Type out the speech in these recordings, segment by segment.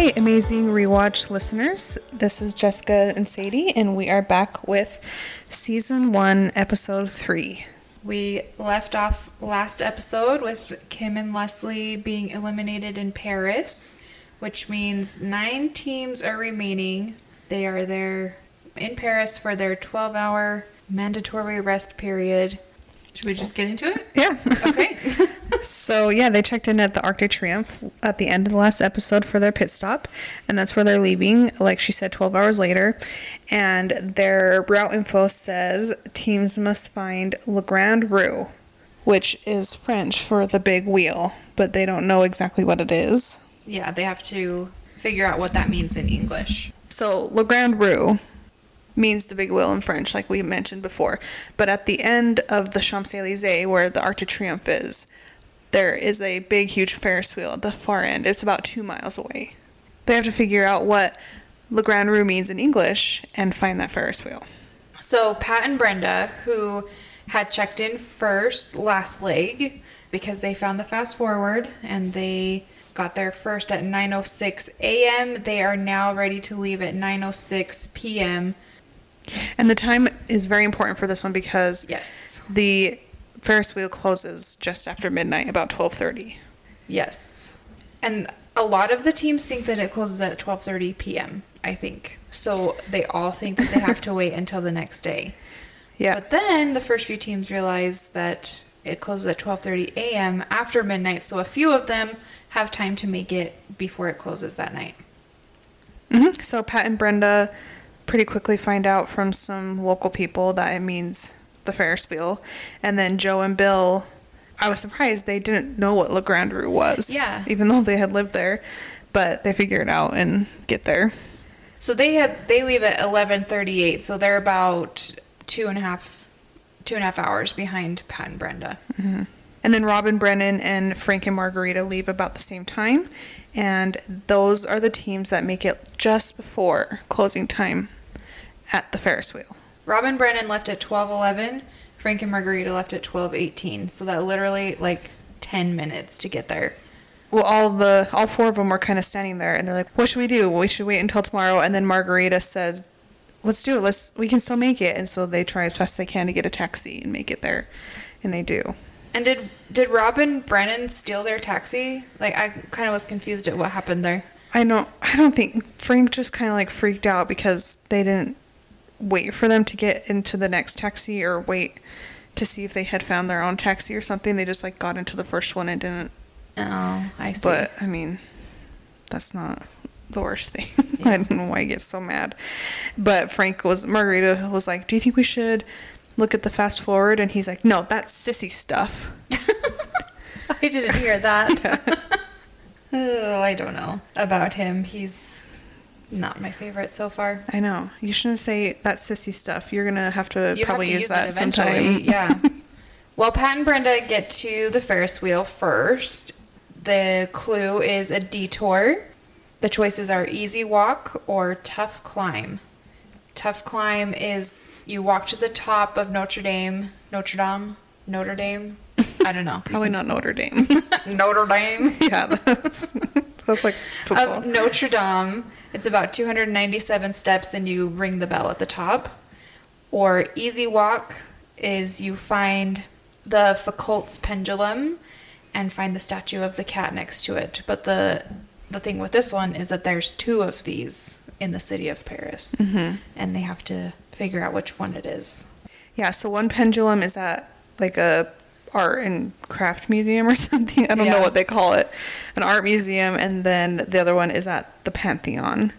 Hi, amazing rewatch listeners. This is Jessica and Sadie, and we are back with season one, episode three. We left off last episode with Kim and Leslie being eliminated in Paris, which means nine teams are remaining. They are there in Paris for their 12 hour mandatory rest period. Should we just get into it? Yeah. Okay. so, yeah, they checked in at the Arc de Triomphe at the end of the last episode for their pit stop, and that's where they're leaving, like she said, 12 hours later. And their route info says teams must find Le Grand Roue, which is French for the big wheel, but they don't know exactly what it is. yeah, they have to figure out what that means in English. So, Le Grand Roue means the big wheel in French, like we mentioned before. But at the end of the Champs Elysees, where the Arc de Triomphe is, there is a big, huge Ferris wheel at the far end. It's about two miles away. They have to figure out what Le Grand Roue means in English and find that Ferris wheel. So Pat and Brenda, who had checked in first last leg because they found the fast forward and they got there first at 9:06 a.m. They are now ready to leave at 9:06 p.m. And the time is very important for this one because Yes. the Ferris wheel closes just after midnight, about 12:30. Yes. And a lot of the teams think that it closes at 12:30 p.m., I think. So they all think that they have to wait until the next day. Yeah. But then the first few teams realize that it closes at 12:30 a.m. after midnight, so a few of them have time to make it before it closes that night. hmm So Pat and Brenda pretty quickly find out from some local people that it means the Ferris wheel, and then Joe and Bill. I was surprised they didn't know what Le Grand Roue was. Yeah. Even though they had lived there, but they figure it out and get there. So they had they leave at 11:38, so they're about two and a half two and a half hours behind Pat and Brenda. Mm-hmm. And then Robin Brennan and Frank and Margarita leave about the same time, and those are the teams that make it just before closing time at the Ferris wheel. Rob and Brennan left at 12:11. Frank and Margarita left at 12:18. So that literally like 10 minutes to get there. well all the all four of them were kind of standing there and they're like what should we do well, we should wait until tomorrow and then margarita says let's do it let's we can still make it and so they try as fast as they can to get a taxi and make it there and they do And did did Rob and Brennan steal their taxi? Like I kind of was confused at what happened there. i don't i don't think frank just kind of like freaked out because they didn't wait for them to get into the next taxi or wait to see if they had found their own taxi or something they just like got into the first one and didn't Oh, I see. But I mean, that's not the worst thing. I don't know why I get so mad. But Frank was Margarita was like, "Do you think we should look at the fast forward?" And he's like, "No, that's sissy stuff." I didn't hear that. oh, I don't know about him. He's not my favorite so far. I know you shouldn't say that sissy stuff. You're gonna have to You probably have to use, that it sometime. eventually, Yeah. well, Pat and Brenda get to the Ferris wheel first. The clue is a detour. The choices are easy walk or tough climb. Tough climb is you walk to the top of Notre Dame, Notre Dame, Notre Dame. I don't know. Probably not Notre Dame. Notre Dame. yeah, that's that's like football. of Notre Dame. It's about 297 steps, and you ring the bell at the top. Or easy walk is you find the Foucault's pendulum and find the statue of the cat next to it. But the the thing with this one is that there's two of these in the city of Paris, mm-hmm. and they have to figure out which one it is. Yeah, so one pendulum is at like a art and craft museum or something. I don't know what they call it. An art museum and then the other one is at the Pantheon.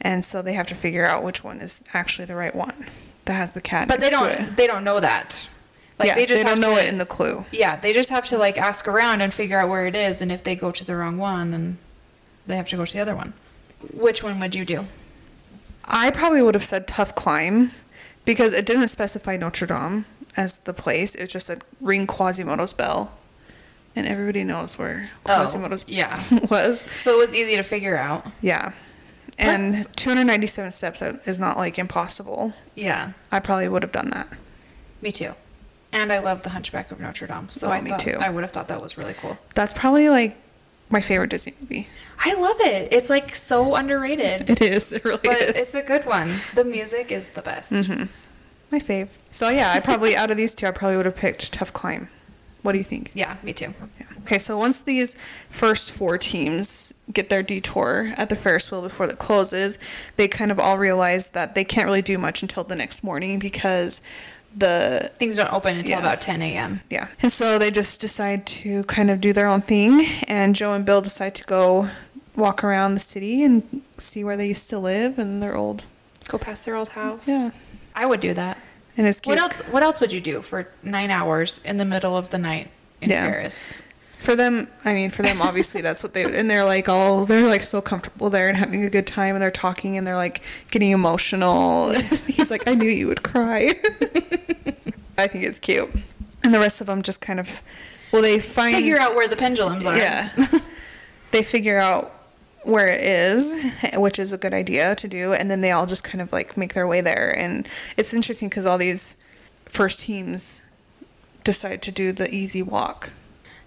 And so they have to figure out which one is actually the right one that has the cat. But they don't they don't know that. Like yeah, they just don't know to, it in the clue. Yeah, they just have to like ask around and figure out where it is, and if they go to the wrong one, then they have to go to the other one. Which one would you do? I probably would have said tough climb because it didn't specify Notre Dame as the place. It just said ring Quasimodo's bell. And everybody knows where oh, Quasimodo's Oh, yeah. was. So it was easy to figure out. Yeah. And Plus- 297 steps is not like impossible. Yeah, I probably would have done that. me too. And I love the Hunchback of Notre Dame, so Oh, I me too. I would have thought that was really cool. That's probably like my favorite Disney movie. I love it. It's like so underrated, It is. It really is. but is. it's a good one. The music is the best. Mm-hmm. My fave. So yeah, I probably out of these two, I probably would have picked Tough Climb. What do you think? Yeah, me too. Yeah. Okay, so once these first four teams get their detour at the Ferris wheel before it closes, they kind of all realize that they can't really do much until the next morning because the Things don't open until Yeah. about 10 a.m. yeah. And so they just decide to kind of do their own thing and Joe and Bill decide to go walk around the city and see where they used to live and their old Go past their old house. Yeah. I would do that. and it's cute. What else? What else would you do for nine hours in the middle of the night in Yeah. Paris? For them, I mean, for them, obviously, that's what they and they're like all they're like so comfortable there and having a good time, and they're talking and they're like getting emotional. He's like, I knew you would cry. I think it's cute, and the rest of them just kind of, well, they find Figure out where the pendulums are. yeah, they figure out where it is, which is a good idea to do, and then they all just kind of like make their way there, and it's interesting because all these first teams decide to do the easy walk.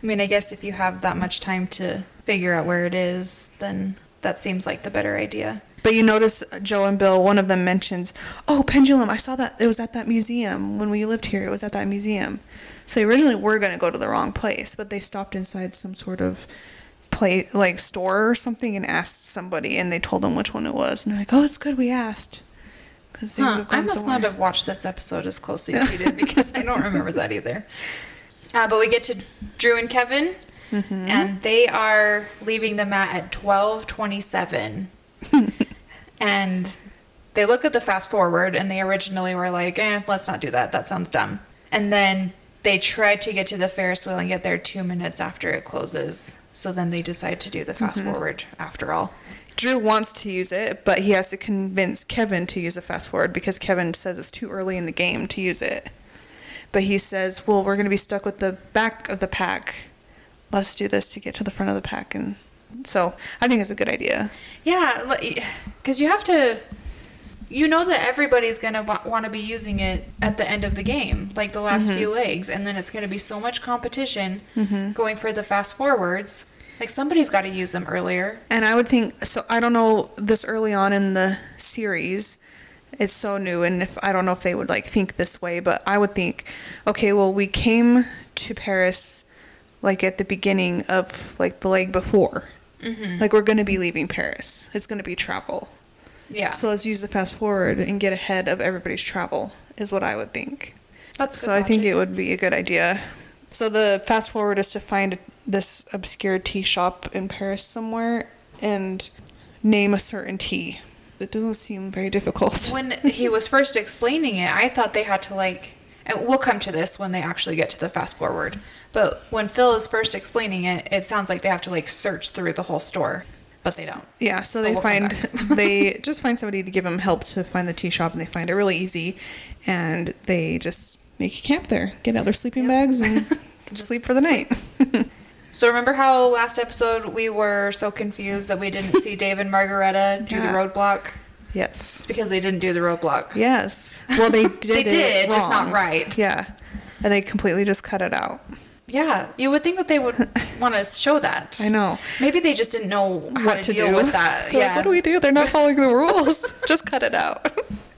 I mean, I guess if you have that much time to figure out where it is, then that seems like the better idea. But you notice uh, Joe and Bill, one of them mentions, "Oh, pendulum! I saw that. It was at that museum when we lived here. It was at that museum." So they originally were going to go to the wrong place, but they stopped inside some sort of play like store or something and asked somebody, and they told them which one it was, and they're like, "Oh, it's good we asked." Because Huh, I must somewhere. not have watched this episode as closely as you did because I don't remember that either. Uh, but we get to Drew and Kevin, Mm-hmm. and they are leaving the mat at twelve twenty-seven, and they look at the fast forward, and they originally were like, "Eh, let's not do that. That sounds dumb." And then they tried to get to the Ferris wheel and get there two minutes after it closes. So then they decide to do the fast Mm-hmm. forward after all. Drew wants to use it, but he has to convince Kevin to use a fast forward because Kevin says it's too early in the game to use it. But he says, "Well, we're going to be stuck with the back of the pack. Let's do this to get to the front of the pack." And so I think it's a good idea. Yeah, because you have to. You know that everybody's gonna wa- want to be using it at the end of the game, like the last mm-hmm. few legs, and then it's gonna be so much competition mm-hmm. going for the fast forwards. Like somebody's got to use them earlier. And I would think so. I don't know this early on in the series. It's so new, and if I don't know if they would like think this way, but I would think, okay, well, we came to Paris like at the beginning of like the leg before. Mm-hmm. Like we're going to be leaving Paris. It's going to be travel. Yeah, So let's use the fast forward and get ahead of everybody's travel. Is what I would think. that's So I think it would be a good idea. So the fast forward is to find this obscure tea shop in Paris somewhere and name a certain tea. It doesn't seem very difficult. when he was first explaining it, I thought they had to like. And we'll come to this when they actually get to the fast forward. But when Phil is first explaining it, it sounds like they have to like search through the whole store, but they don't. Yeah, so they we'll find they just find somebody to give them help to find the tea shop, and they find it really easy, and they just make a camp there, get out their sleeping bags, and sleep for the night. So remember how last episode we were so confused that we didn't see Dave and Margaretta do Yeah. the roadblock? Yes. It's because they didn't do the roadblock. Yes. Well, they did. They did, just not right. Yeah, and they completely just cut it out. Yeah, you would think that they would want to show that. I know. Maybe they just didn't know how what to, to deal do with that. They're like, yeah. what do we do? They're not following the rules. Just cut it out.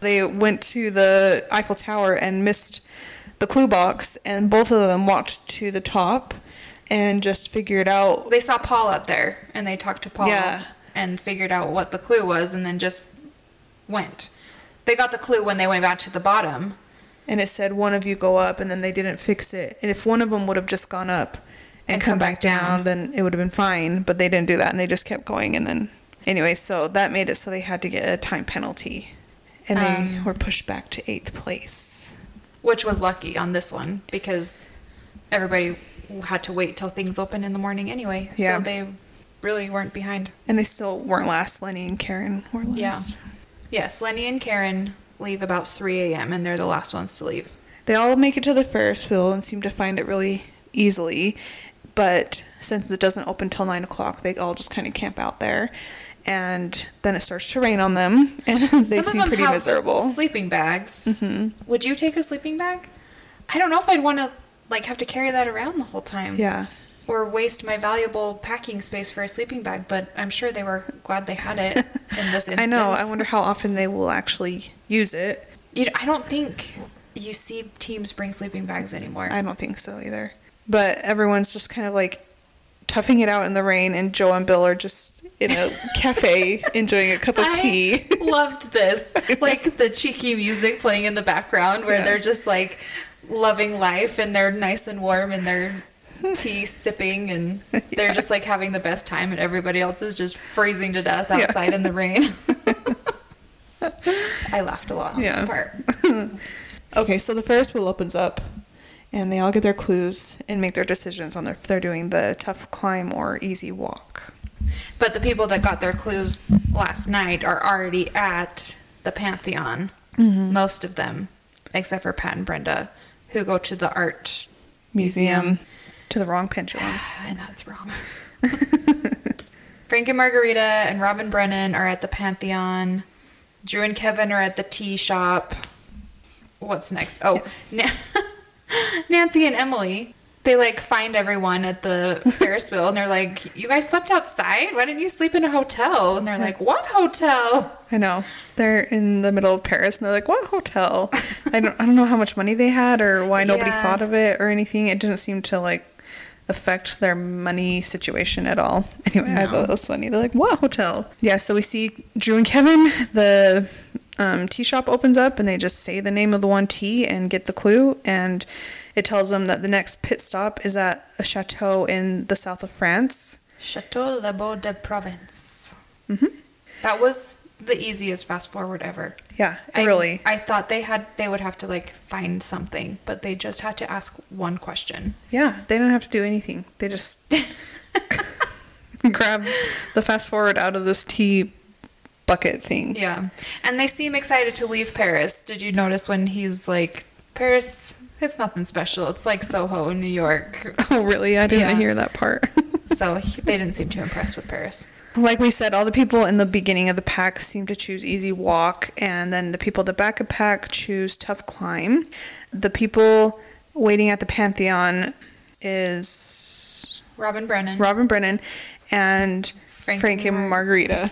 They went to the Eiffel Tower and missed the clue box, and both of them walked to the top and just figured out. They saw Paul up there and they talked to Paul Yeah. and figured out what the clue was and then just went. They got the clue when they went back to the bottom. And it said one of you go up, and then they didn't fix it. And if one of them would have just gone up and, come, back, down, then it would have been fine. But they didn't do that, and they just kept going. And then, anyway, so that made it so they had to get a time penalty, and they Um. were pushed back to eighth place. which was lucky on this one because everybody had to wait till things open in the morning anyway. Yeah. So they really weren't behind. And they still weren't last. Lenny and Karen were last Yeah. last. Yes, Lenny and Karen leave about 3 a.m. and they're the last ones to leave. They all make it to the Ferris wheel and seem to find it really easily. But since it doesn't open till 9 o'clock, they all just kind of camp out there. And then it starts to rain on them, and they seem pretty miserable. sleeping bags. Mm-hmm. Would you take a sleeping bag? I don't know if I'd want to like have to carry that around the whole time. Yeah. Or waste my valuable packing space for a sleeping bag, but I'm sure they were glad they had it in this instance. I know. I wonder how often they will actually use it. You I don't think you see teams bring sleeping bags anymore. I don't think so either. But everyone's just kind of like toughing it out in the rain, and Joe and Bill are just in a cafe enjoying a cup of tea. I loved this. Like the cheeky music playing in the background where Yeah. they're just like loving life and they're nice and warm and they're tea sipping and they're just like having the best time and everybody else is just freezing to death Yeah. outside in the rain. I laughed a lot on Yeah. that part. Okay, so the Ferris wheel opens up, and they all get their clues and make their decisions on their, if they're doing the tough climb or easy walk. But the people that got their clues last night are already at the Pantheon. Mm-hmm. Most of them, except for Pat and Brenda, who go to the art Museum, Museum. To the wrong pendulum. and that's wrong. Frank and Margarita and Robin Brennan are at the Pantheon. Drew and Kevin are at the tea shop. What's next? Oh, Na- Nancy and Emily. They like find everyone at the Ferris wheel and they're like, "You guys slept outside? Why didn't you sleep in a hotel?" And they're like, "What hotel?" I know. They're in the middle of Paris, and they're like, "What hotel?" I don't. I don't know how much money they had, or why nobody Yeah. thought of it, or anything. It didn't seem to like affect their money situation at all. Anyway, I No. thought that was funny. They're like, "What hotel?" Yeah. So we see Drew and Kevin. The um, tea shop opens up, and they just say the name of the one tea and get the clue, and it tells them that the next pit stop is at a chateau in the south of France. Chateau Les Baux de Provence. Mhm. That was the easiest fast forward ever. Yeah, I, really. I thought they had they would have to like find something, but they just had to ask one question. Yeah, they don't have to do anything. They just grab the fast forward out of this tea bucket thing. Yeah. And they seem excited to leave Paris. Did you notice when he's like Paris it's nothing special. It's like Soho in New York. Oh, really? I didn't Yeah. hear that part. So he, they didn't seem too impressed with Paris. Like we said, all the people in the beginning of the pack seem to choose easy walk, and then the people at the back of pack choose tough climb. The people waiting at the Pantheon is Robin Brennan. Robin Brennan and Frank Frank, and and Mar- Margarita.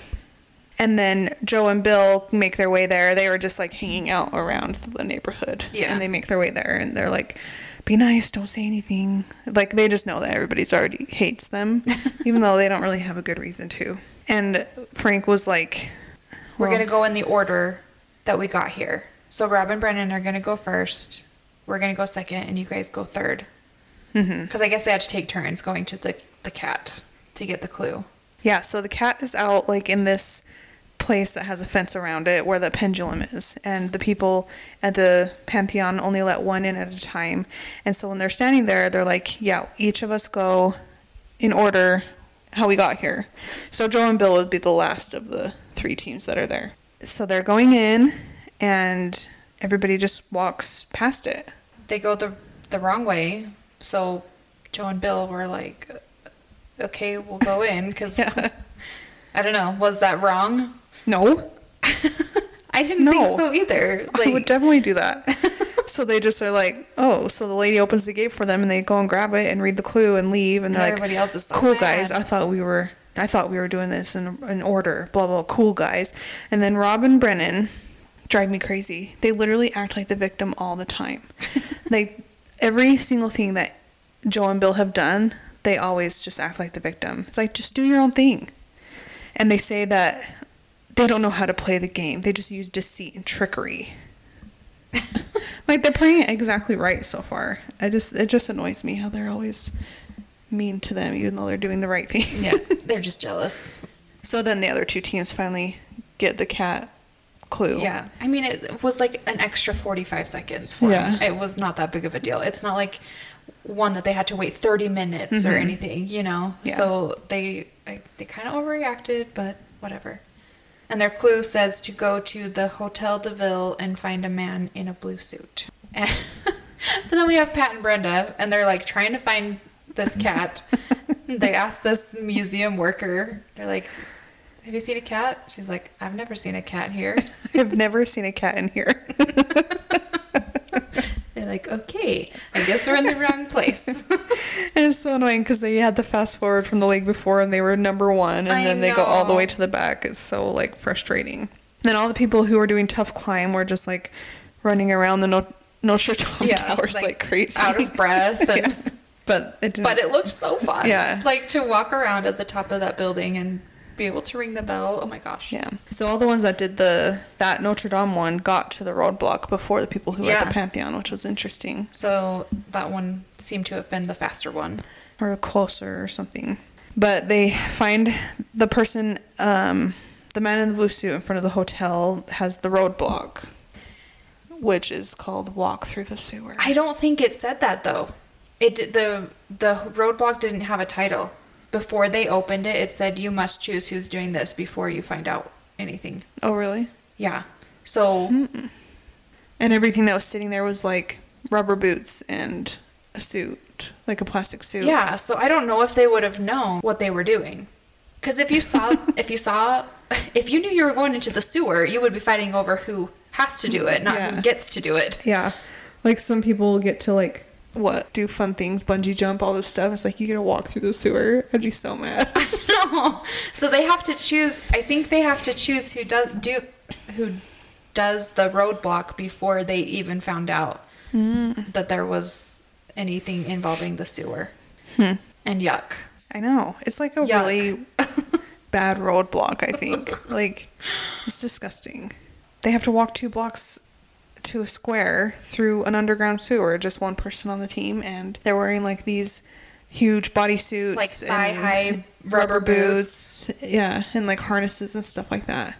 And then Joe and Bill make their way there. They were just like hanging out around the neighborhood. Yeah. And they make their way there and they're like, be nice, don't say anything. Like they just know that everybody's already hates them, even though they don't really have a good reason to. And Frank was like, We're going to go in the order that we got here. So Rob and Brennan are going to go first. We're going to go second, and you guys go third. Mm-hmm. Because I guess they had to take turns going to the, the cat to get the clue. Yeah, so the cat is out like in this place that has a fence around it where the pendulum is, and the people at the pantheon only let one in at a time. And so when they're standing there, they're like, "Yeah, each of us go in order how we got here." So Joe and Bill would be the last of the three teams that are there. So they're going in, and everybody just walks past it. They go the, the wrong way. So Joe and Bill were like, okay, we'll go in. Because Yeah. I don't know, was that wrong? No, I didn't think so either. Like, I would definitely do that. so they just are like, oh, so the lady opens the gate for them, and they go and grab it and read the clue and leave, and And they're like, everybody else is so cool mad. guys. I thought we were, I thought we were doing this in in order. Blah blah. Cool guys. And then Robin and Brennan drive me crazy. They literally act like the victim all the time. like every single thing that Joe and Bill have done, they always just act like the victim. It's like just do your own thing. And they say that they don't know how to play the game. They just use deceit and trickery. like they're playing it exactly right so far. I just it just annoys me how they're always mean to them even though they're doing the right thing. yeah, they're just jealous. So then the other two teams finally get the cat clue. Yeah, I mean, it was like an extra 45 seconds for Yeah. them. It was not that big of a deal. It's not like one that they had to wait 30 minutes or Mhm. anything, you know? Yeah. So they I, they kind of overreacted, but whatever. And their clue says to go to the Hotel de Ville and find a man in a blue suit. And, but then we have Pat and Brenda, and they're like trying to find this cat. they ask this museum worker, they're like, Have you seen a cat? She's like, I've never seen a cat here. I've never seen a cat in here. Like, okay, I guess we're in the wrong place. It's so annoying because they had the fast forward from the leg before and they were number one, and I then they go all the way to the back. It's so like frustrating. And then all the people who were doing tough climb were just like running around the no- Notre Dame Yeah, towers like, crazy, out of breath. And, Yeah. But it didn't. But it looked so fun. Yeah. Like to walk around at the top of that building and be able to ring the bell. Oh my gosh. Yeah. So all the ones that did the that Notre Dame one got to the roadblock before the people who were at Yeah. the Pantheon, which was interesting, So that one seemed to have been the faster one. or closer or something. But they find the person, um, the man in the blue suit in front of the hotel has the roadblock, which is called Walk Through the Sewer. I don't think it said that though. It did, the the roadblock didn't have a title. Before they opened it, it said you must choose who's doing this before you find out anything. oh, really? Yeah. So And everything that was sitting there was like rubber boots and a suit, like a plastic suit. yeah, so I don't know if they would have known what they were doing. Cuz if you saw if you saw if you knew you were going into the sewer, you would be fighting over who has to do it, not Yeah. who gets to do it. Yeah. Like some people get to like what do fun things, bungee jump, all this stuff. It's like you get to walk through the sewer. I'd be so mad. No. So they have to choose. I think they have to choose who does do who does the roadblock before they even found out hmm. that there was anything involving the sewer. Hmm. And yuck. I know. It's like a Yuck. really bad roadblock, I think. like it's disgusting. They have to walk two blocks to a square through an underground sewer, just one person on the team and they're wearing like these huge bodysuits Like thigh high rubber boots. Yeah, and like harnesses and stuff like that.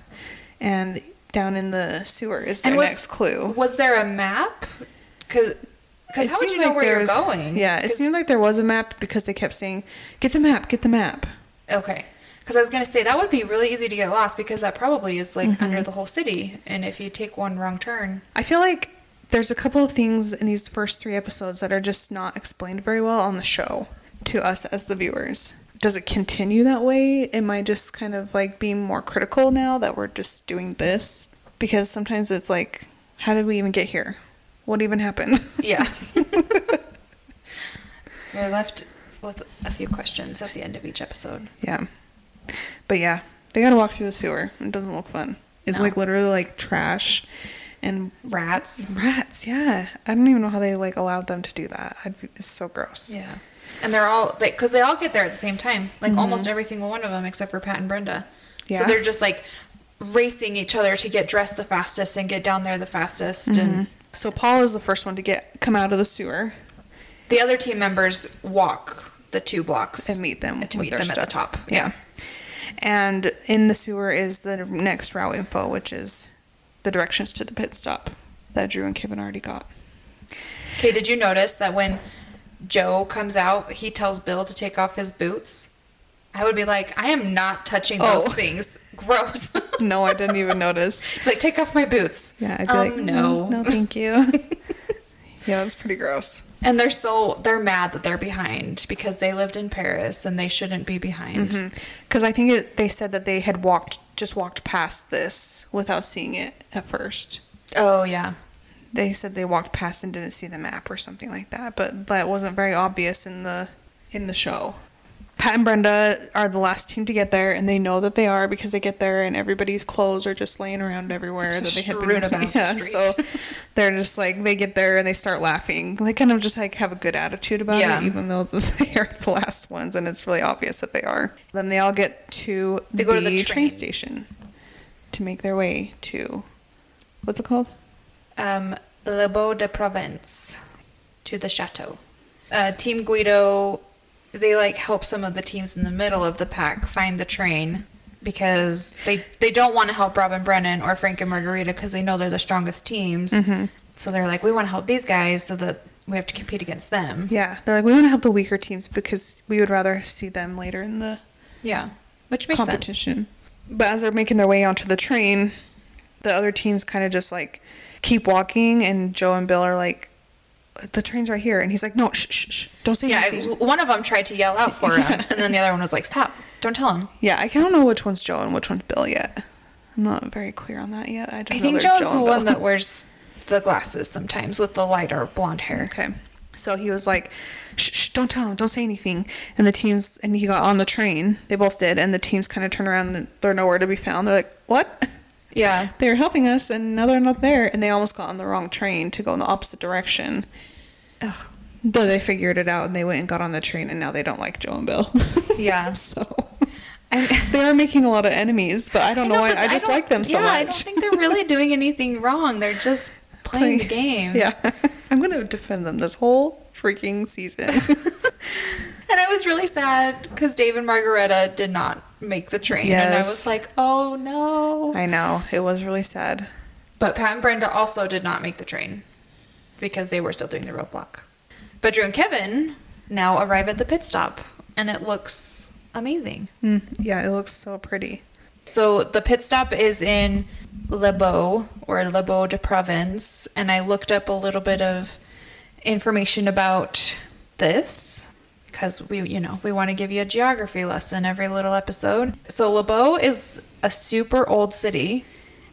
And down in the sewer is their was- next clue. Was there a map? Because It how would you know like where you're going? Yeah, it seemed like there was a map because they kept saying, "Get the map, get the map." Okay. Because I was going to say that would be really easy to get lost because that probably is like under mm-hmm. the whole city. And if you take one wrong turn, I feel like there's a couple of things in these first three episodes that are just not explained very well on the show to us as the viewers. Does it continue that way? Am I just kind of like being more critical now that we're just doing this? Because sometimes it's like, how did we even get here? What even happened? Yeah. We're left with a few questions at the end of each episode. yeah. But yeah, they gotta walk through the sewer. It doesn't look fun. It's No. like literally like trash and Rats. rats. Yeah. I don't even know how they like allowed them to do that. I'd be, it's so gross. Yeah. And they're all, like, because they all get there at the same time. Like mm-hmm. almost every single one of them except for Pat and Brenda. Yeah. So they're just like racing each other to get dressed the fastest and get down there the fastest. And mm-hmm. So Paul is the first one to get come out of the sewer the other team members walk the two blocks and meet them to with meet them at the stuff. top. Yeah. And in the sewer is the next route info, which is the directions to the pit stop that Drew and Kevin already got. Okay, did you notice that when Joe comes out, he tells Bill to take off his boots? I would be like, I am not touching those Oh. things. Gross. No, I didn't even notice. It's like, take off my boots. Yeah, I'd be Um, like, no. no, no, thank you. yeah, that's pretty gross. And they're so they're mad that they're behind because they lived in Paris and they shouldn't be behind. Mm-hmm. Because I think it, they said that they had walked, just walked past this without seeing it at first. Oh yeah. They said they walked past and didn't see the map or something like that, but that wasn't very obvious in the in the show. Pat and Brenda are the last team to get there, and they know that they are because they get there and everybody's clothes are just laying around everywhere that they had been. about the yeah, so they're just like they get there and they start laughing. They kind of just like have a good attitude about Yeah. it, even though they are the last ones, and it's really obvious that they are. Then they all get to They go to the train train. station to make their way to what's it called? Um, Les Baux de Provence to the chateau. Uh, Team Guido, they like help some of the teams in the middle of the pack find the train because they they don't want to help Robin Brennan or Frank and Margarita because they know they're the strongest teams. Mm-hmm. So they're like, we want to help these guys so that we have to compete against them. Yeah, they're like we want to help the weaker teams because we would rather see them later in the Yeah, which makes sense. competition. But as they're making their way onto the train, the other teams kind of just like keep walking, and Joe and Bill are like, "The train's right here," and he's like, "No, shh, shh, shh don't say Yeah, anything." I- one of them tried to yell out for him, and then the other one was like, "Stop! Don't tell him." yeah, I don't know which one's Joe and which one's Bill yet. I'm not very clear on that yet. I just I think Joe's Joe the and one that wears the glasses sometimes with the lighter blonde hair. Okay. So he was like, shh, shh, don't tell him, don't say anything. And the teams, and he got on the train. They both did. And the teams kind of turn around and they're nowhere to be found. They're like, what? Yeah. They were helping us and now they're not there. And they almost got on the wrong train to go in the opposite direction. Ugh. Though they figured it out and they went and got on the train and now they don't like Joe and Bill. Yeah. so I, they are making a lot of enemies, but I don't know, why. I just don't- like them so yeah, much. I don't think they're really doing anything wrong. They're just playing the game. Yeah. I'm going to defend them this whole freaking season. And I was really sad because Dave and Margaretta did not make the train. And I was like, oh no. I know. It was really sad. But Pat and Brenda also did not make the train because they were still doing the roadblock. But Drew and Kevin now arrive at the pit stop and it looks amazing. Mm, yeah, it looks so pretty. So the pit stop is in Les Baux or Les Baux de Provence, and I looked up a little bit of information about this because we, you know, we want to give you a geography lesson every little episode. So Les Baux is a super old city.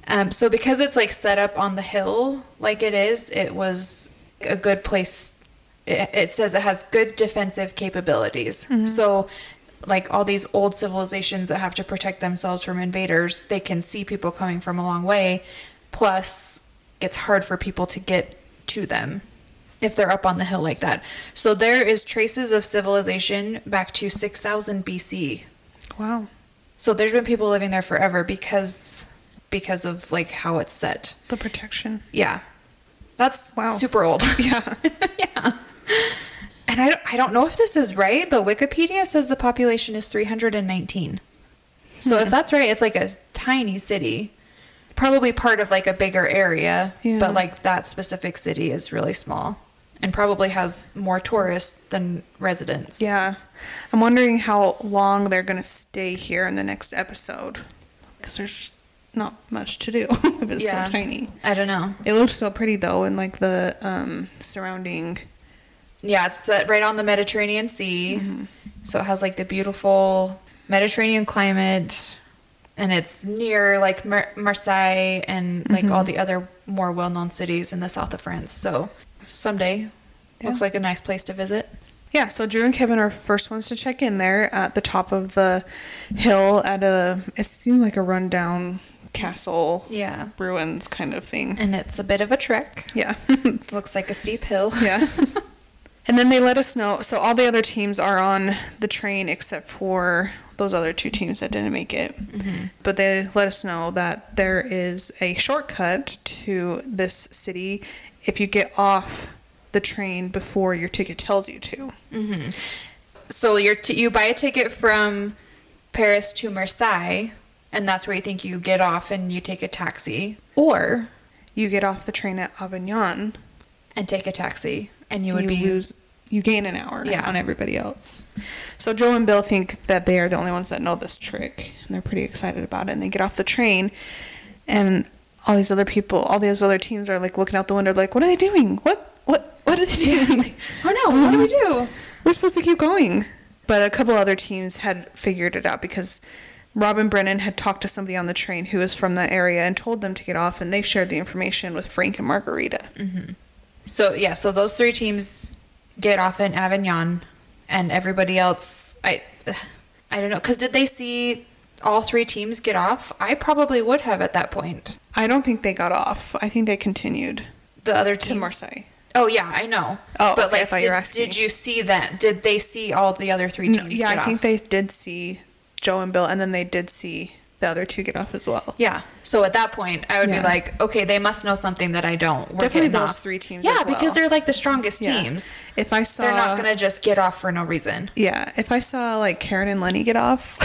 Um, so because it's like set up on the hill like it is, it was a good place. It, it says it has good defensive capabilities. So like all these old civilizations that have to protect themselves from invaders, they can see people coming from a long way. Plus, it's hard for people to get to them if they're up on the hill like that. So there is traces of civilization back to 6000 BC. Wow. So there's been people living there forever because because of like how it's set. The protection. Yeah. That's Wow. super old. Yeah. Yeah. And I don't, I don't know if this is right, but Wikipedia says the population is 319. So Hmm. if that's right, it's like a tiny city. Probably part of like a bigger area, Yeah. but like that specific city is really small and probably has more tourists than residents. Yeah. I'm wondering how long they're going to stay here in the next episode. Because there's not much to do if it's Yeah. so tiny. I don't know. It looks so pretty though, and like the um, surrounding. Yeah, it's set right on the Mediterranean Sea. Mm-hmm. So it has like the beautiful Mediterranean climate and it's near like Mar- Marseille and like Mm-hmm. all the other more well-known cities in the south of France. So someday Yeah. looks like a nice place to visit. Yeah, so Drew and Kevin are first ones to check in there at the top of the hill at a. It seems like a rundown castle Yeah. ruins kind of thing. And it's a bit of a trek. Yeah. Looks like a steep hill. yeah. And then they let us know. So all the other teams are on the train except for those other two teams that didn't make it. Mm-hmm. But they let us know that there is a shortcut to this city if you get off the train before your ticket tells you to. Mm-hmm. So you're t- you buy a ticket from Paris to Marseille and that's where you think you get off and you take a taxi or You get off the train at Avignon, and take a taxi and you would you be lose you gain an hour Yeah. on everybody else. So Joe and Bill think that they are the only ones that know this trick, and they're pretty excited about it. And they get off the train, and all these other people, all these other teams are like looking out the window, like, "What are they doing? What? What? What are they doing? Like, Oh no, what do we do? We're supposed to keep going." But a couple other teams had figured it out because Robin Brennan had talked to somebody on the train who was from that area and told them to get off, and they shared the information with Frank and Margarita. Mm-hmm. So yeah, so those three teams get off in Avignon, and everybody else, I, I don't know, because did they see all three teams get off? I probably would have at that point. I don't think they got off. I think they continued The other to team. Marseille. Oh yeah, I know. Oh, but okay, I like, thought did, you were asking did you see that? Did they see all the other three teams? No, yeah, I get think they did see Joe and Bill, and then they did see the other two get off as well. Yeah. So at that point, I would Yeah. be like, okay, they must know something that I don't. We're Definitely those off. three teams Yeah, as well. because they're like the strongest Yeah. teams. If I saw, They're not gonna just get off for no reason. yeah, if I saw like Karen and Lenny get off,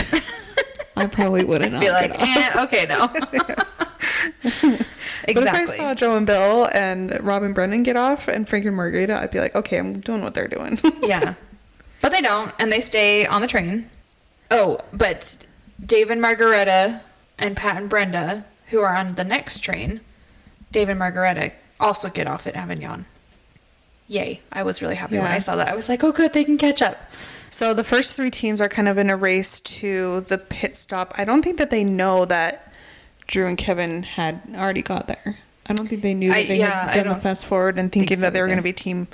I probably wouldn't Be like, eh, okay, no. exactly. But if I saw Joe and Bill and Robin Brennan get off and Frank and Margarita, I'd be like, okay, I'm doing what they're doing. yeah. But they don't, and they stay on the train. Oh, but Dave and Margaretta and Pat and Brenda, who are on the next train, Dave and Margaretta also get off at Avignon. Yay. I was really happy when I saw that. I was like, oh, good, they can catch up. So the first three teams are kind of in a race to the pit stop. I don't think that they know that Drew and Kevin had already got there. I don't think they knew that I- they yeah, had done the fast forward and think thinking so that they were going to be team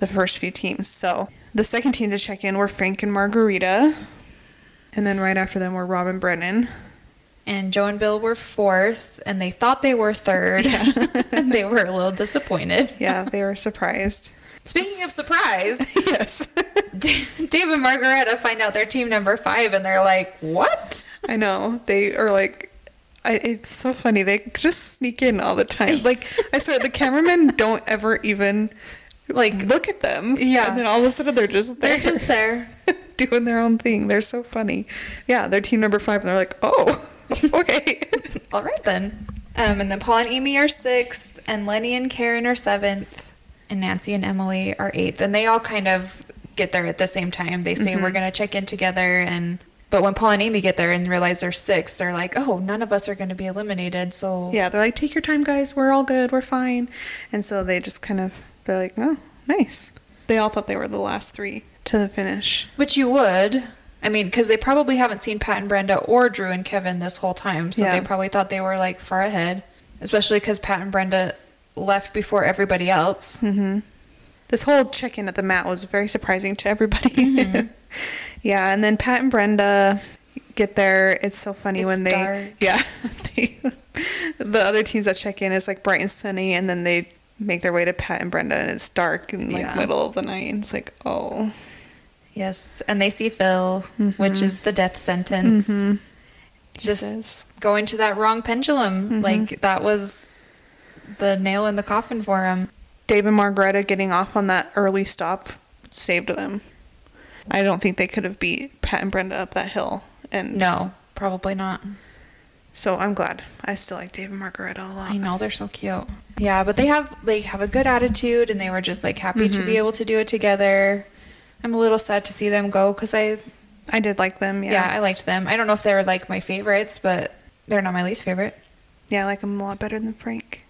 the first few teams. So the second team to check in were Frank and Margarita. And then right after them were Rob and Brennan. And Joe and Bill were fourth, and they thought they were third. and they were a little disappointed. Yeah, they were surprised. Speaking of surprise, yes. Dave and Margaretta find out they're team number five, and they're like, "What?" I know. They are like, I, it's so funny. They just sneak in all the time. Like, I swear, the cameramen don't ever even Like, look at them. Yeah. And then all of a sudden they're just there. they're just there. doing their own thing. They're so funny. Yeah, they're team number five, and they're like, oh, okay. All right then. Um, and then Paul and Amy are sixth, and Lenny and Karen are seventh, and Nancy and Emily are eighth. And they all kind of get there at the same time. They say we're mm-hmm. gonna check in together, and but when Paul and Amy get there and realize they're sixth, they're like, "Oh, none of us are gonna be eliminated." So yeah, they're like, take your time, guys. We're all good. We're fine. And so they just kind of, they're like, oh, nice. They all thought they were the last three to the finish. which you would. I mean, because they probably haven't seen Pat and Brenda or Drew and Kevin this whole time, so Yeah. they probably thought they were like far ahead. Especially because Pat and Brenda left before everybody else. Mm-hmm. This whole check in at the mat was very surprising to everybody. Mm-hmm. yeah, and then Pat and Brenda get there. It's so funny It's when they, dark. yeah, they, the other teams that check in is like bright and sunny, and then they make their way to Pat and Brenda, and it's dark in like Yeah. middle of the night, and it's like, oh, Yes, and they see Phil, mm-hmm. which is the death sentence. Just Jesus. going to that wrong pendulum. Like that was the nail in the coffin for him. Dave and Margaretta getting off on that early stop saved them. I don't think they could have beat Pat and Brenda up that hill, and No, probably not. so I'm glad. I still like Dave and Margaretta a lot. I know they're so cute. Yeah, but they have they have a good attitude, and they were just like happy to be mm-hmm. able to do it together. I'm a little sad to see them go because I I did like them. Yeah. yeah. I liked them. I don't know if they're like my favorites, but they're not my least favorite. Yeah, I like them a lot better than Frank.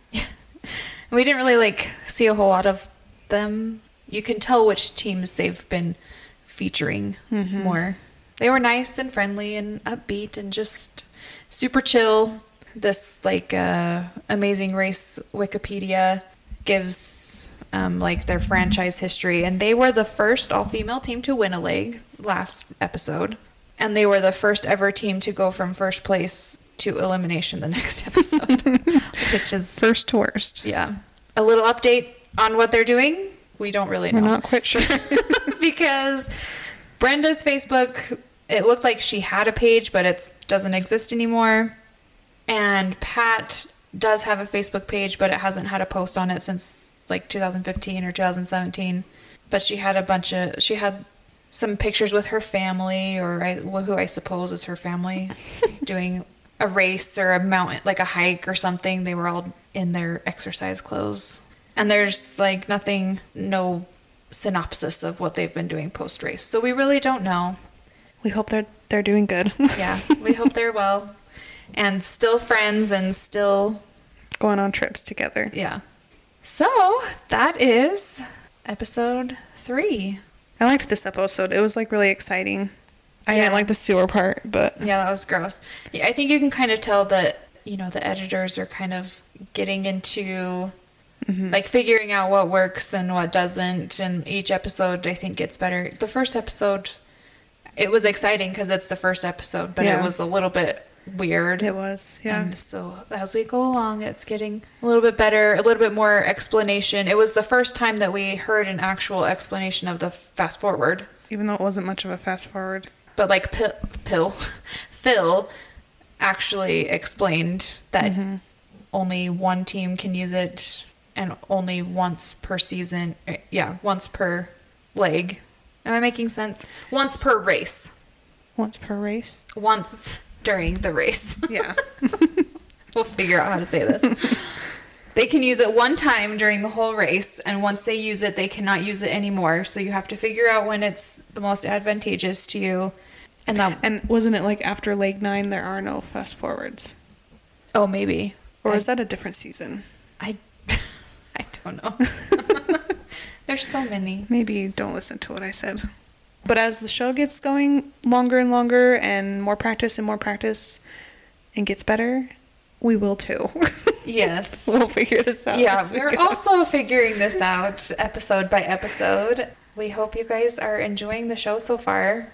We didn't really like see a whole lot of them. You can tell which teams they've been featuring more. They were nice and friendly and upbeat and just super chill. This like uh, amazing race Wikipedia gives um, like their franchise history, and they were the first all-female team to win a leg last episode, and they were the first ever team to go from first place to elimination the next episode, which is First to worst. yeah. A little update on what they're doing. We don't really know We're not quite sure. because Brenda's Facebook, it looked like she had a page, but it doesn't exist anymore. And Pat does have a Facebook page, but it hasn't had a post on it since like 2015 or 2017. But she had a bunch of she had some pictures with her family, or I, who I suppose is her family, doing a race or a mountain, like a hike or something. They were all in their exercise clothes. And there's like nothing, no synopsis of what they've been doing post race. So we really don't know. we hope they're they're doing good. Yeah, we hope they're well and still friends and still, Going on trips together. yeah. So that is episode three. I liked this episode. It was like really exciting. I Yeah. didn't like the sewer part, but Yeah, that was gross. Yeah, I think you can kind of tell that, you know, the editors are kind of getting into mm-hmm. like figuring out what works and what doesn't. And each episode, I think, gets better. The first episode, it was exciting because it's the first episode, but Yeah. it was a little bit weird. it was. Yeah. And so as we go along, it's getting a little bit better, a little bit more explanation. It was the first time that we heard an actual explanation of the fast forward. Even though it wasn't much of a fast forward. But like Pill, Pill Phil actually explained that only one team can use it and only once per season. eh, Yeah, once per leg. Am I making sense? Once per race. Once per race. Once during the race. Yeah. we'll figure out how to say this. they can use it one time during the whole race, and once they use it, they cannot use it anymore. So you have to figure out when it's the most advantageous to you. And that, and wasn't it like after leg nine there are no fast forwards? oh, maybe. Or I, is that a different season? I, I don't know. There's so many. Maybe don't listen to what I said. But as the show gets going longer and longer and more practice and more practice and gets better, we will too. Yes. we'll figure this out. Yeah, we we're also figuring this out episode by episode. We hope you guys are enjoying the show so far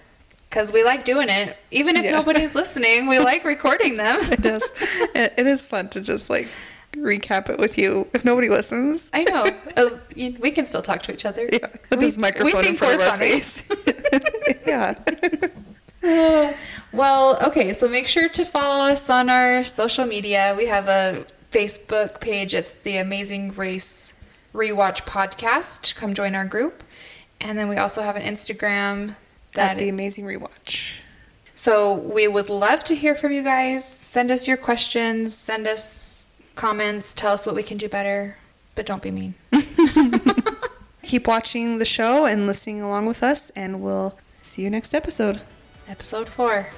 because we like doing it. Even if Yeah. nobody's listening, we like recording them. It is. It, it is fun to just like recap it with you. If nobody listens, I know. As- you- We can still talk to each other. yeah, with We- this microphone in front of our funny. face. yeah. Well, okay, so make sure to follow us on our social media. We have a Facebook page. It's the Amazing Race Rewatch Podcast. Come join our group. And then we also have an Instagram At the amazing rewatch. So we would love to hear from you guys. Send us your questions, send us comments, tell us what we can do better, but don't be mean. Keep watching the show and listening along with us, and we'll see you next episode. Episode 4.